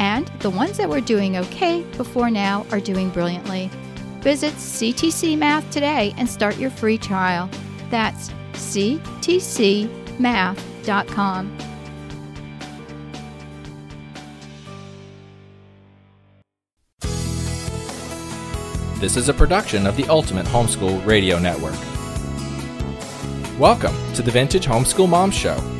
And the ones that were doing okay before now are doing brilliantly. Visit CTC Math today and start your free trial. That's ctcmath.com. This is a production of the Ultimate Homeschool Radio Network. Welcome to the Vintage Homeschool Mom Show.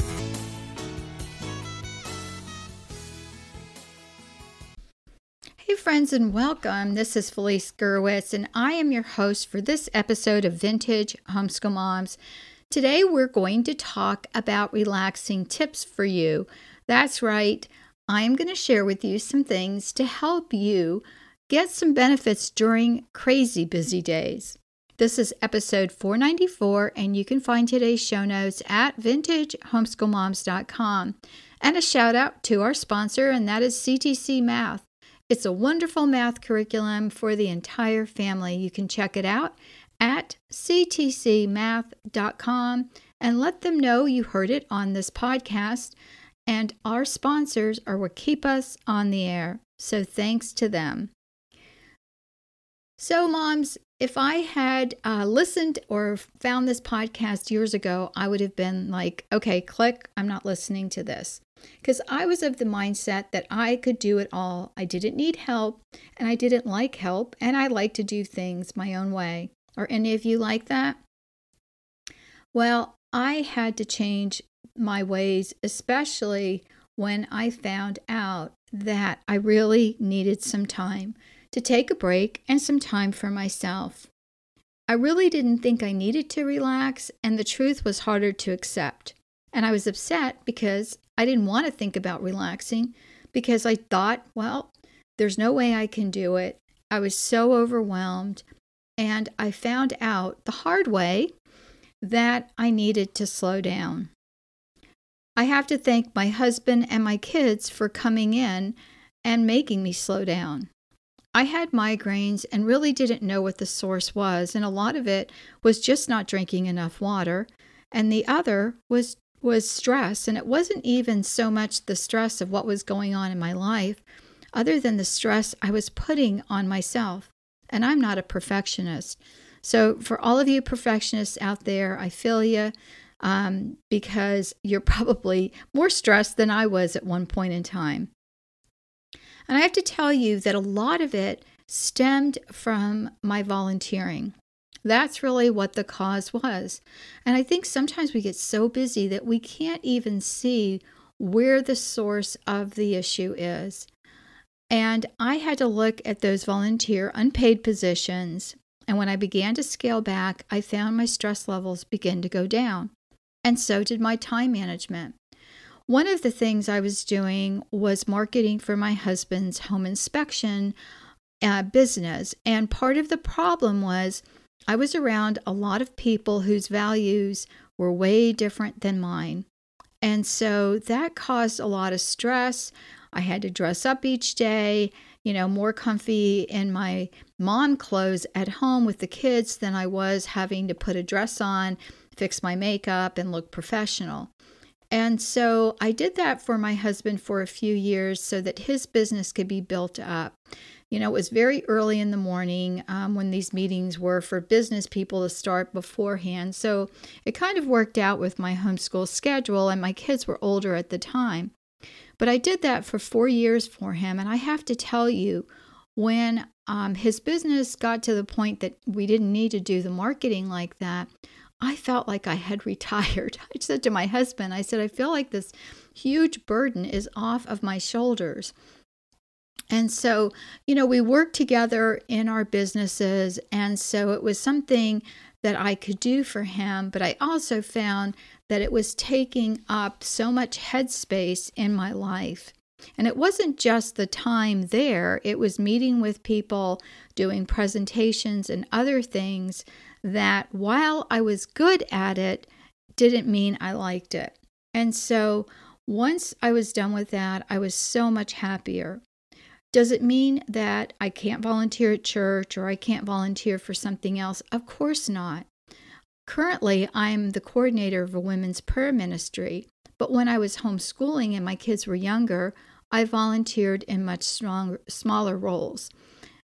Friends, and welcome. This is Felice Gerwitz, and I am your host for this episode of Vintage Homeschool Moms. Today, we're going to talk about relaxing tips for you. That's right, I am going to share with you some things to help you get some benefits during crazy busy days. This is episode 494, and you can find today's show notes at vintagehomeschoolmoms.com. And a shout out to our sponsor, and that is CTC Math. It's a wonderful math curriculum for the entire family. You can check it out at ctcmath.com and let them know you heard it on this podcast. And our sponsors are what keep us on the air. So thanks to them. So, moms, if I had uh, listened or found this podcast years ago, I would have been like, okay, click, I'm not listening to this because I was of the mindset that I could do it all. I didn't need help and I didn't like help and I like to do things my own way. Are any of you like that? Well, I had to change my ways, especially when I found out that I really needed some time to take a break and some time for myself. I really didn't think I needed to relax, and the truth was harder to accept. And I was upset because I didn't want to think about relaxing because I thought, well, there's no way I can do it. I was so overwhelmed. And I found out the hard way that I needed to slow down. I have to thank my husband and my kids for coming in and making me slow down. I had migraines and really didn't know what the source was, and a lot of it was just not drinking enough water, and the other was was stress, and it wasn't even so much the stress of what was going on in my life, other than the stress I was putting on myself. And I'm not a perfectionist. So, for all of you perfectionists out there, I feel you um, because you're probably more stressed than I was at one point in time. And I have to tell you that a lot of it stemmed from my volunteering. That's really what the cause was. And I think sometimes we get so busy that we can't even see where the source of the issue is. And I had to look at those volunteer unpaid positions. And when I began to scale back, I found my stress levels begin to go down. And so did my time management. One of the things I was doing was marketing for my husband's home inspection uh, business. And part of the problem was I was around a lot of people whose values were way different than mine. And so that caused a lot of stress. I had to dress up each day. you know, more comfy in my mom clothes at home with the kids than I was having to put a dress on, fix my makeup, and look professional. And so I did that for my husband for a few years so that his business could be built up. You know, it was very early in the morning um, when these meetings were for business people to start beforehand. So it kind of worked out with my homeschool schedule, and my kids were older at the time. But I did that for four years for him. And I have to tell you, when um, his business got to the point that we didn't need to do the marketing like that, I felt like I had retired. I said to my husband, I said, I feel like this huge burden is off of my shoulders. And so, you know, we worked together in our businesses. And so it was something that I could do for him. But I also found that it was taking up so much headspace in my life. And it wasn't just the time there, it was meeting with people, doing presentations, and other things that while I was good at it, didn't mean I liked it. And so once I was done with that, I was so much happier. Does it mean that I can't volunteer at church or I can't volunteer for something else? Of course not. Currently, I'm the coordinator of a women's prayer ministry, but when I was homeschooling and my kids were younger, I volunteered in much stronger, smaller roles.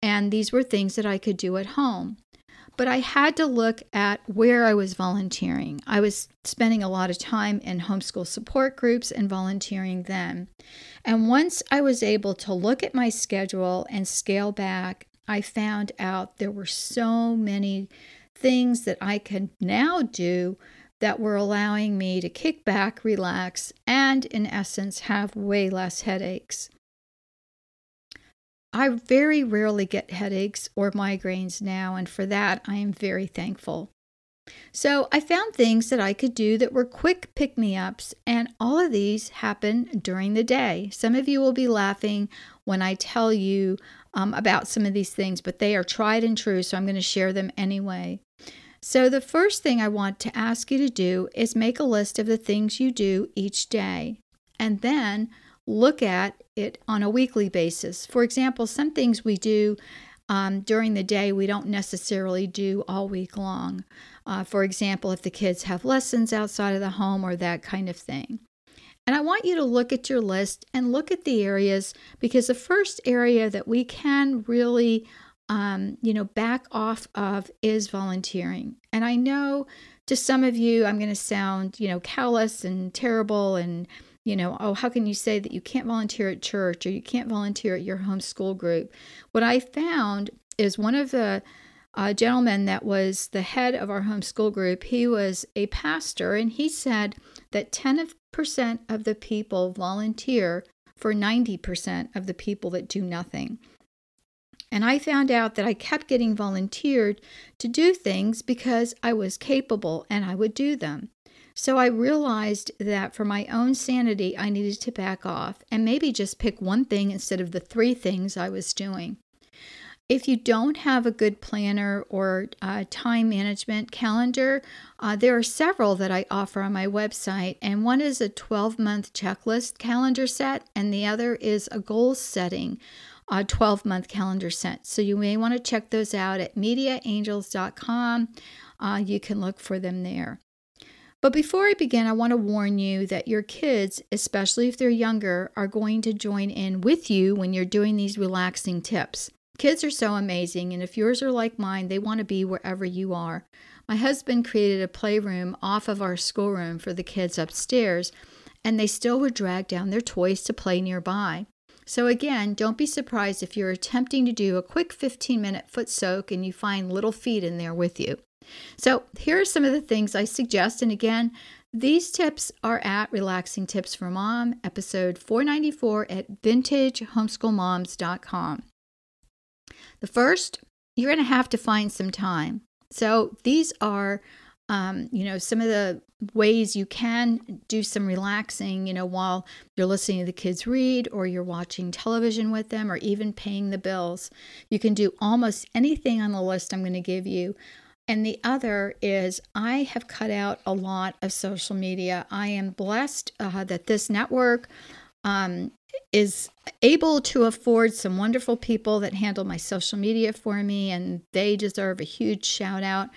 And these were things that I could do at home. But I had to look at where I was volunteering. I was spending a lot of time in homeschool support groups and volunteering them. And once I was able to look at my schedule and scale back, I found out there were so many things that I could now do that were allowing me to kick back, relax, and in essence, have way less headaches. I very rarely get headaches or migraines now, and for that I am very thankful. So I found things that I could do that were quick pick me ups, and all of these happen during the day. Some of you will be laughing when I tell you um, about some of these things, but they are tried and true, so I'm going to share them anyway. So, the first thing I want to ask you to do is make a list of the things you do each day. And then look at it on a weekly basis. For example, some things we do um, during the day we don't necessarily do all week long. Uh, for example, if the kids have lessons outside of the home or that kind of thing. And I want you to look at your list and look at the areas because the first area that we can really, um, you know, back off of is volunteering. And I know to some of you, I'm going to sound, you know, callous and terrible and you know, oh, how can you say that you can't volunteer at church or you can't volunteer at your homeschool group? What I found is one of the uh, gentlemen that was the head of our homeschool group, he was a pastor, and he said that 10% of the people volunteer for 90% of the people that do nothing. And I found out that I kept getting volunteered to do things because I was capable and I would do them. So I realized that for my own sanity, I needed to back off and maybe just pick one thing instead of the three things I was doing. If you don't have a good planner or time management calendar, uh, there are several that I offer on my website, and one is a 12 month checklist calendar set, and the other is a goal setting. A 12 month calendar set. So you may want to check those out at mediaangels.com. Uh, you can look for them there. But before I begin, I want to warn you that your kids, especially if they're younger, are going to join in with you when you're doing these relaxing tips. Kids are so amazing, and if yours are like mine, they want to be wherever you are. My husband created a playroom off of our schoolroom for the kids upstairs, and they still would drag down their toys to play nearby. So, again, don't be surprised if you're attempting to do a quick 15 minute foot soak and you find little feet in there with you. So, here are some of the things I suggest. And again, these tips are at Relaxing Tips for Mom, episode 494 at vintagehomeschoolmoms.com. The first, you're going to have to find some time. So, these are um, you know, some of the ways you can do some relaxing, you know, while you're listening to the kids read or you're watching television with them or even paying the bills. You can do almost anything on the list I'm going to give you and the other is I have cut out a lot of social media. I am blessed uh, that this network um, is able to afford some wonderful people that handle my social media for me, and they deserve a huge shout out.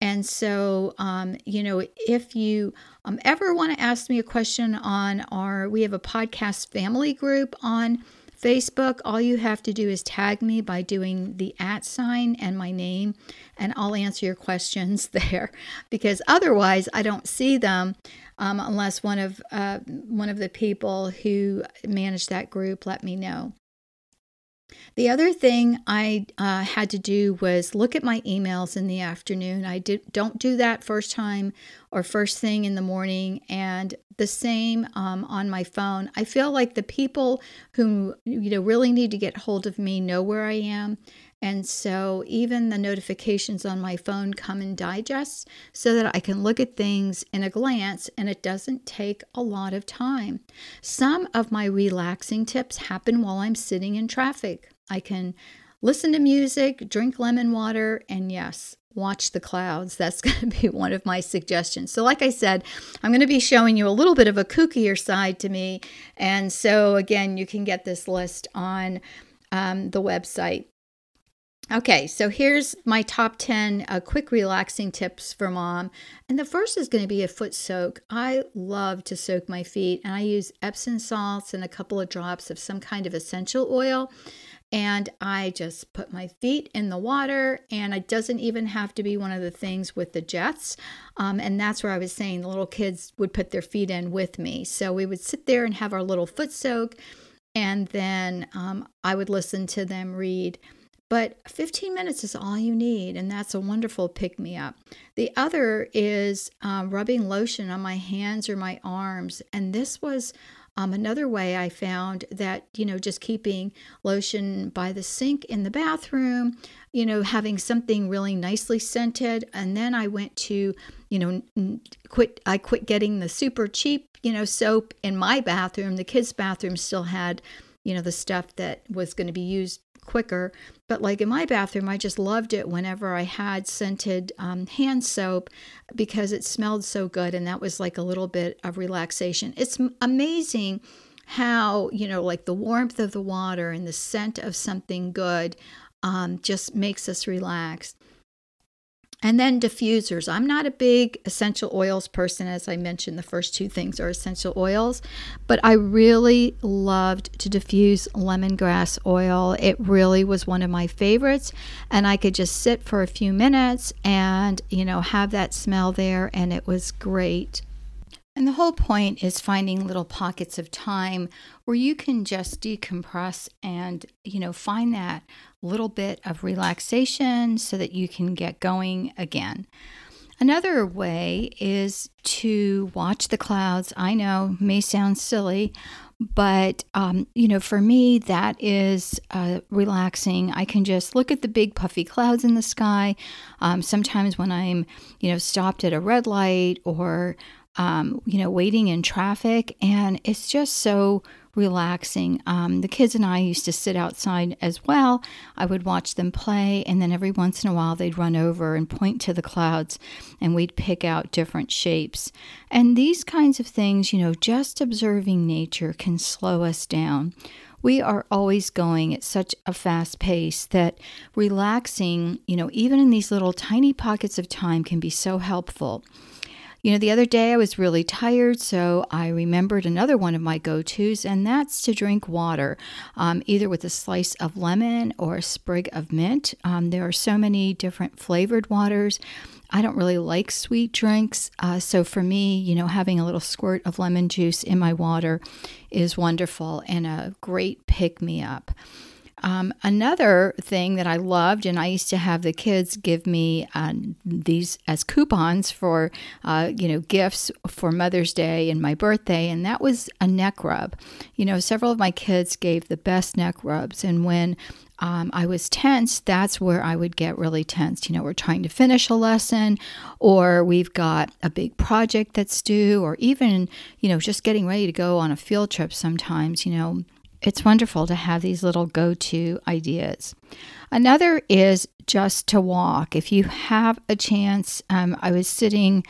And so, um, you know, if you um, ever want to ask me a question on our, we have a podcast family group on Facebook. All you have to do is tag me by doing the at sign and my name, and I'll answer your questions there because otherwise I don't see them um, unless one of uh, one of the people who manage that group let me know. The other thing I uh, had to do was look at my emails in the afternoon. I did, don't do that first time or first thing in the morning, and the same um, on my phone. I feel like the people who you know really need to get hold of me know where I am, and so even the notifications on my phone come in digests so that I can look at things in a glance and it doesn't take a lot of time. Some of my relaxing tips happen while I'm sitting in traffic. I can listen to music, drink lemon water, and yes, watch the clouds. That's going to be one of my suggestions. So, like I said, I'm going to be showing you a little bit of a kookier side to me. And so, again, you can get this list on um, the website. Okay, so here's my top 10 uh, quick relaxing tips for mom. And the first is going to be a foot soak. I love to soak my feet, and I use Epsom salts and a couple of drops of some kind of essential oil. And I just put my feet in the water, and it doesn't even have to be one of the things with the jets. Um, and that's where I was saying the little kids would put their feet in with me. So we would sit there and have our little foot soak, and then um, I would listen to them read. But 15 minutes is all you need, and that's a wonderful pick me up. The other is um, rubbing lotion on my hands or my arms, and this was um, another way I found that, you know, just keeping lotion by the sink in the bathroom, you know, having something really nicely scented. And then I went to, you know, quit, I quit getting the super cheap, you know, soap in my bathroom. The kids' bathroom still had, you know, the stuff that was going to be used quicker. But like in my bathroom, I just loved it whenever I had scented um, hand soap because it smelled so good. And that was like a little bit of relaxation. It's amazing how, you know, like the warmth of the water and the scent of something good um, just makes us relax. And then diffusers. I'm not a big essential oils person, as I mentioned. The first two things are essential oils, but I really loved to diffuse lemongrass oil. It really was one of my favorites, and I could just sit for a few minutes and, you know, have that smell there, and it was great. And the whole point is finding little pockets of time where you can just decompress and, you know, find that little bit of relaxation so that you can get going again. Another way is to watch the clouds. I know may sound silly, but um, you know, for me, that is uh, relaxing. I can just look at the big puffy clouds in the sky. Um, sometimes when I'm, you know, stopped at a red light or um, you know, waiting in traffic. And it's just so relaxing. Um, the kids and I used to sit outside as well. I would watch them play, and then every once in a while they'd run over and point to the clouds, and we'd pick out different shapes. And these kinds of things, you know, just observing nature can slow us down. We are always going at such a fast pace that relaxing, you know, even in these little tiny pockets of time can be so helpful. You know, the other day I was really tired, so I remembered another one of my go tos, and that's to drink water, um, either with a slice of lemon or a sprig of mint. Um, there are so many different flavored waters. I don't really like sweet drinks, uh, so for me, you know, having a little squirt of lemon juice in my water is wonderful and a great pick me up. Um, another thing that I loved, and I used to have the kids give me uh, these as coupons for, uh, you know, gifts for Mother's Day and my birthday, and that was a neck rub. You know, several of my kids gave the best neck rubs, and when um, I was tense, that's where I would get really tense. You know, we're trying to finish a lesson, or we've got a big project that's due, or even, you know, just getting ready to go on a field trip sometimes, you know it's wonderful to have these little go to ideas. Another is just to walk. If you have a chance, um, I was sitting,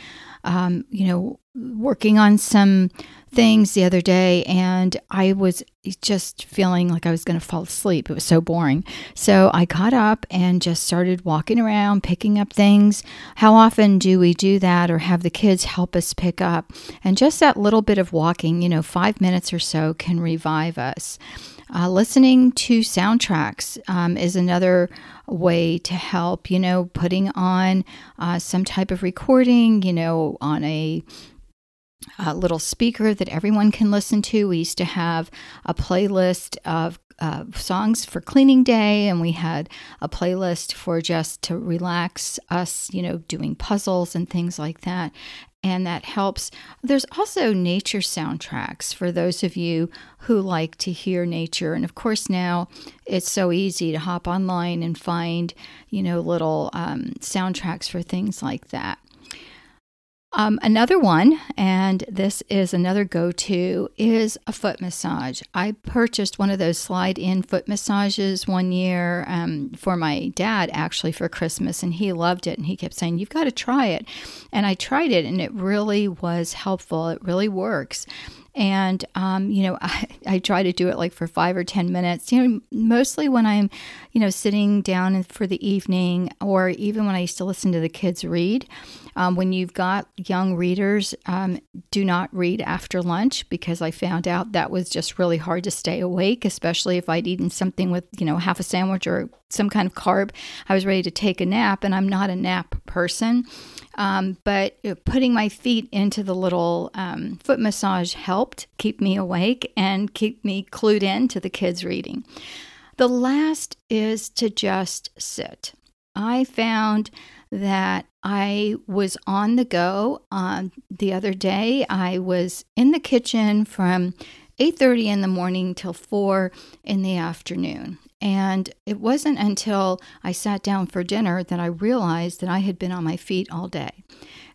um, you know, working on some things the other day and I was just feeling like I was going to fall asleep. It was so boring. So I got up and just started walking around, picking up things. How often do we do that or have the kids help us pick up? And just that little bit of walking, you know, five minutes or so can revive us. Uh, listening to soundtracks um, is another way to help, you know, putting on uh, some type of recording, you know, on a a little speaker that everyone can listen to. We used to have a playlist of uh, songs for cleaning day, and we had a playlist for just to relax us, you know, doing puzzles and things like that. And that helps. There's also nature soundtracks for those of you who like to hear nature. And of course, now it's so easy to hop online and find, you know, little um, soundtracks for things like that. Um, another one, and this is another go to, is a foot massage. I purchased one of those slide in foot massages one year um, for my dad, actually, for Christmas, and he loved it. And he kept saying, You've got to try it. And I tried it, and it really was helpful. It really works and um, you know I, I try to do it like for five or ten minutes you know mostly when i'm you know sitting down for the evening or even when i used to listen to the kids read um, when you've got young readers, um, do not read after lunch because I found out that was just really hard to stay awake, especially if I'd eaten something with, you know, half a sandwich or some kind of carb. I was ready to take a nap, and I'm not a nap person. Um, but putting my feet into the little um, foot massage helped keep me awake and keep me clued in to the kids' reading. The last is to just sit. I found that I was on the go um, the other day. I was in the kitchen from 8:30 in the morning till 4 in the afternoon. And it wasn't until I sat down for dinner that I realized that I had been on my feet all day.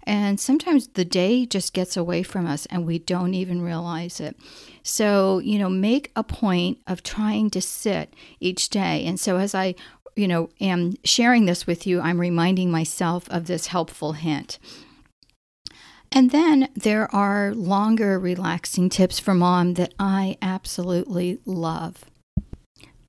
And sometimes the day just gets away from us and we don't even realize it. So, you know, make a point of trying to sit each day. And so as I you know, am sharing this with you, I'm reminding myself of this helpful hint. And then there are longer relaxing tips for mom that I absolutely love.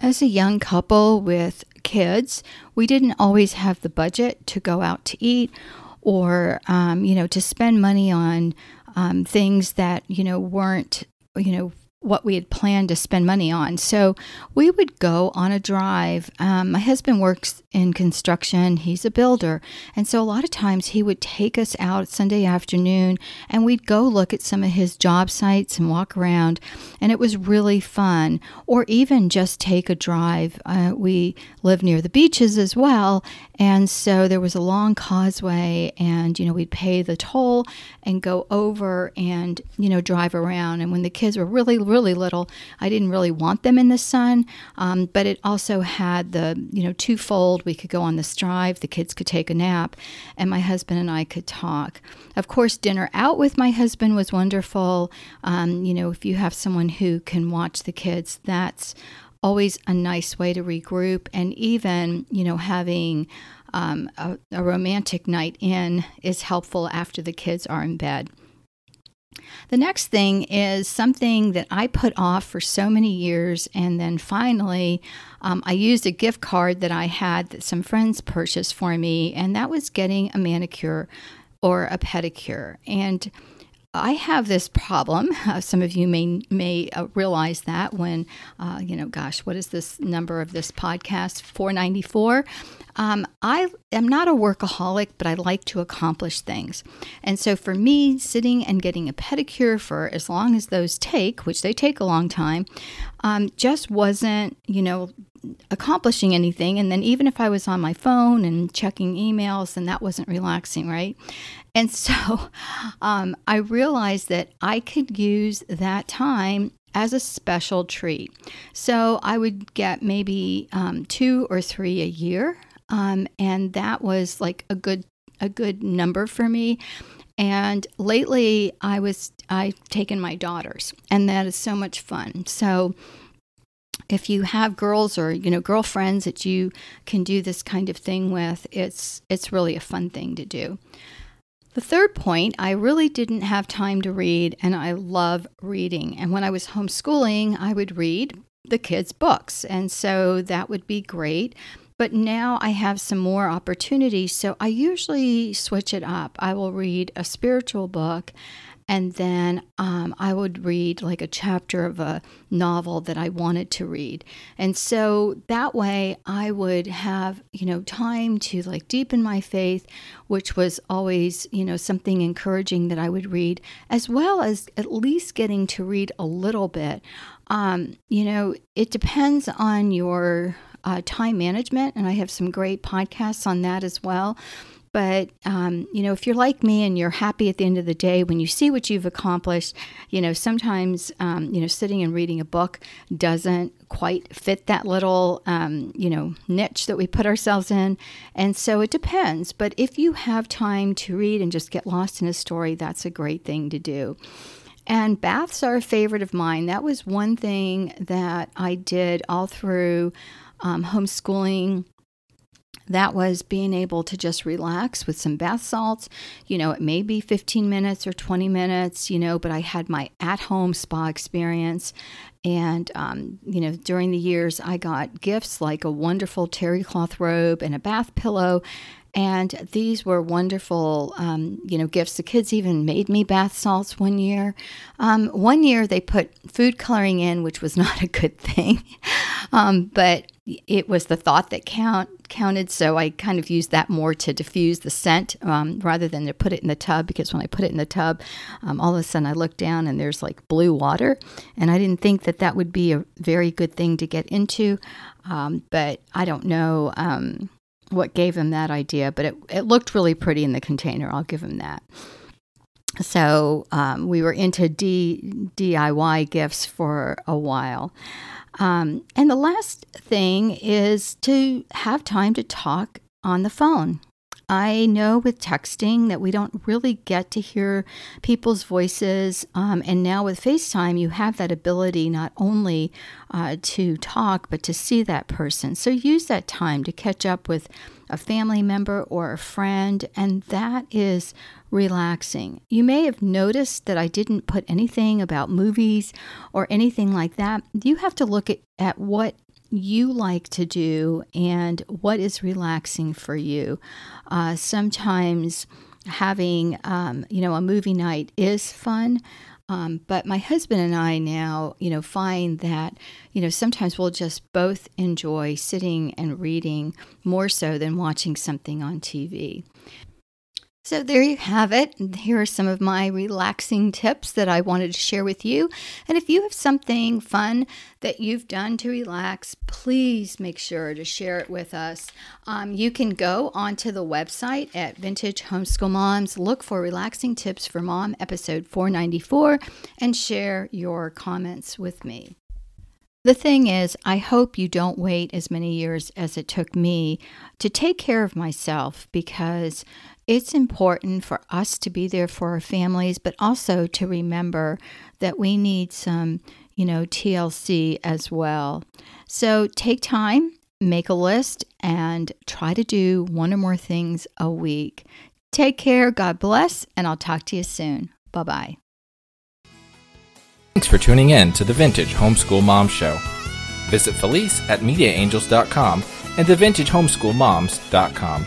As a young couple with kids, we didn't always have the budget to go out to eat or, um, you know, to spend money on um, things that, you know, weren't, you know, what we had planned to spend money on. So we would go on a drive. Um, my husband works in construction, he's a builder. And so a lot of times he would take us out Sunday afternoon and we'd go look at some of his job sites and walk around. And it was really fun. Or even just take a drive. Uh, we live near the beaches as well. And so there was a long causeway, and, you know, we'd pay the toll and go over and, you know, drive around. And when the kids were really, really little, I didn't really want them in the sun, um, but it also had the, you know, twofold. We could go on this drive, the kids could take a nap, and my husband and I could talk. Of course, dinner out with my husband was wonderful. Um, you know, if you have someone who can watch the kids, that's always a nice way to regroup and even you know having um, a, a romantic night in is helpful after the kids are in bed the next thing is something that I put off for so many years, and then finally, um, I used a gift card that I had that some friends purchased for me, and that was getting a manicure or a pedicure. And I have this problem. Uh, some of you may may uh, realize that when, uh, you know, gosh, what is this number of this podcast? 494. Um, I am not a workaholic, but I like to accomplish things. And so for me, sitting and getting a pedicure for as long as those take, which they take a long time, um, just wasn't, you know, accomplishing anything. And then even if I was on my phone and checking emails, then that wasn't relaxing, right? And so um, I realized that I could use that time as a special treat. So I would get maybe um, two or three a year, um, and that was like a good a good number for me. And lately, I was I've taken my daughters, and that is so much fun. So if you have girls or you know girlfriends that you can do this kind of thing with, it's it's really a fun thing to do. The third point, I really didn't have time to read, and I love reading. And when I was homeschooling, I would read the kids' books, and so that would be great. But now I have some more opportunities, so I usually switch it up. I will read a spiritual book and then um, I would read like a chapter of a novel that I wanted to read. And so that way I would have, you know, time to like deepen my faith, which was always, you know, something encouraging that I would read, as well as at least getting to read a little bit. Um, you know, it depends on your uh, time management, and I have some great podcasts on that as well. But, um, you know, if you're like me and you're happy at the end of the day when you see what you've accomplished, you know, sometimes, um, you know, sitting and reading a book doesn't quite fit that little, um, you know, niche that we put ourselves in. And so it depends. But if you have time to read and just get lost in a story, that's a great thing to do. And baths are a favorite of mine. That was one thing that I did all through um, homeschooling that was being able to just relax with some bath salts. You know, it may be 15 minutes or 20 minutes, you know, but I had my at home spa experience. And, um, you know, during the years, I got gifts like a wonderful terry cloth robe and a bath pillow. And these were wonderful, um, you know, gifts. The kids even made me bath salts one year. Um, one year they put food coloring in, which was not a good thing, um, but it was the thought that count counted. So I kind of used that more to diffuse the scent um, rather than to put it in the tub. Because when I put it in the tub, um, all of a sudden I look down and there's like blue water, and I didn't think that that would be a very good thing to get into. Um, but I don't know what gave him that idea, but it, it looked really pretty in the container. I'll give him that. So um, we were into D, DIY gifts for a while. Um, and the last thing is to have time to talk on the phone. I know with texting that we don't really get to hear people's voices. Um, and now with FaceTime, you have that ability not only uh, to talk, but to see that person. So use that time to catch up with a family member or a friend, and that is relaxing. You may have noticed that I didn't put anything about movies or anything like that. You have to look at, at what you like to do and what is relaxing for you. Uh, sometimes having um, you know a movie night is fun. Um, but my husband and I now, you know, find that, you know, sometimes we'll just both enjoy sitting and reading more so than watching something on TV. So, there you have it. Here are some of my relaxing tips that I wanted to share with you. And if you have something fun that you've done to relax, please make sure to share it with us. Um, you can go onto the website at Vintage Homeschool Moms, look for Relaxing Tips for Mom, episode 494, and share your comments with me. The thing is, I hope you don't wait as many years as it took me to take care of myself because it's important for us to be there for our families, but also to remember that we need some, you know, TLC as well. So take time, make a list, and try to do one or more things a week. Take care, God bless, and I'll talk to you soon. Bye bye. Thanks for tuning in to the Vintage Homeschool Mom Show. Visit Felice at MediaAngels.com and TheVintageHomeschoolMoms.com.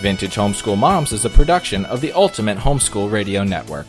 Vintage Homeschool Moms is a production of the Ultimate Homeschool Radio Network.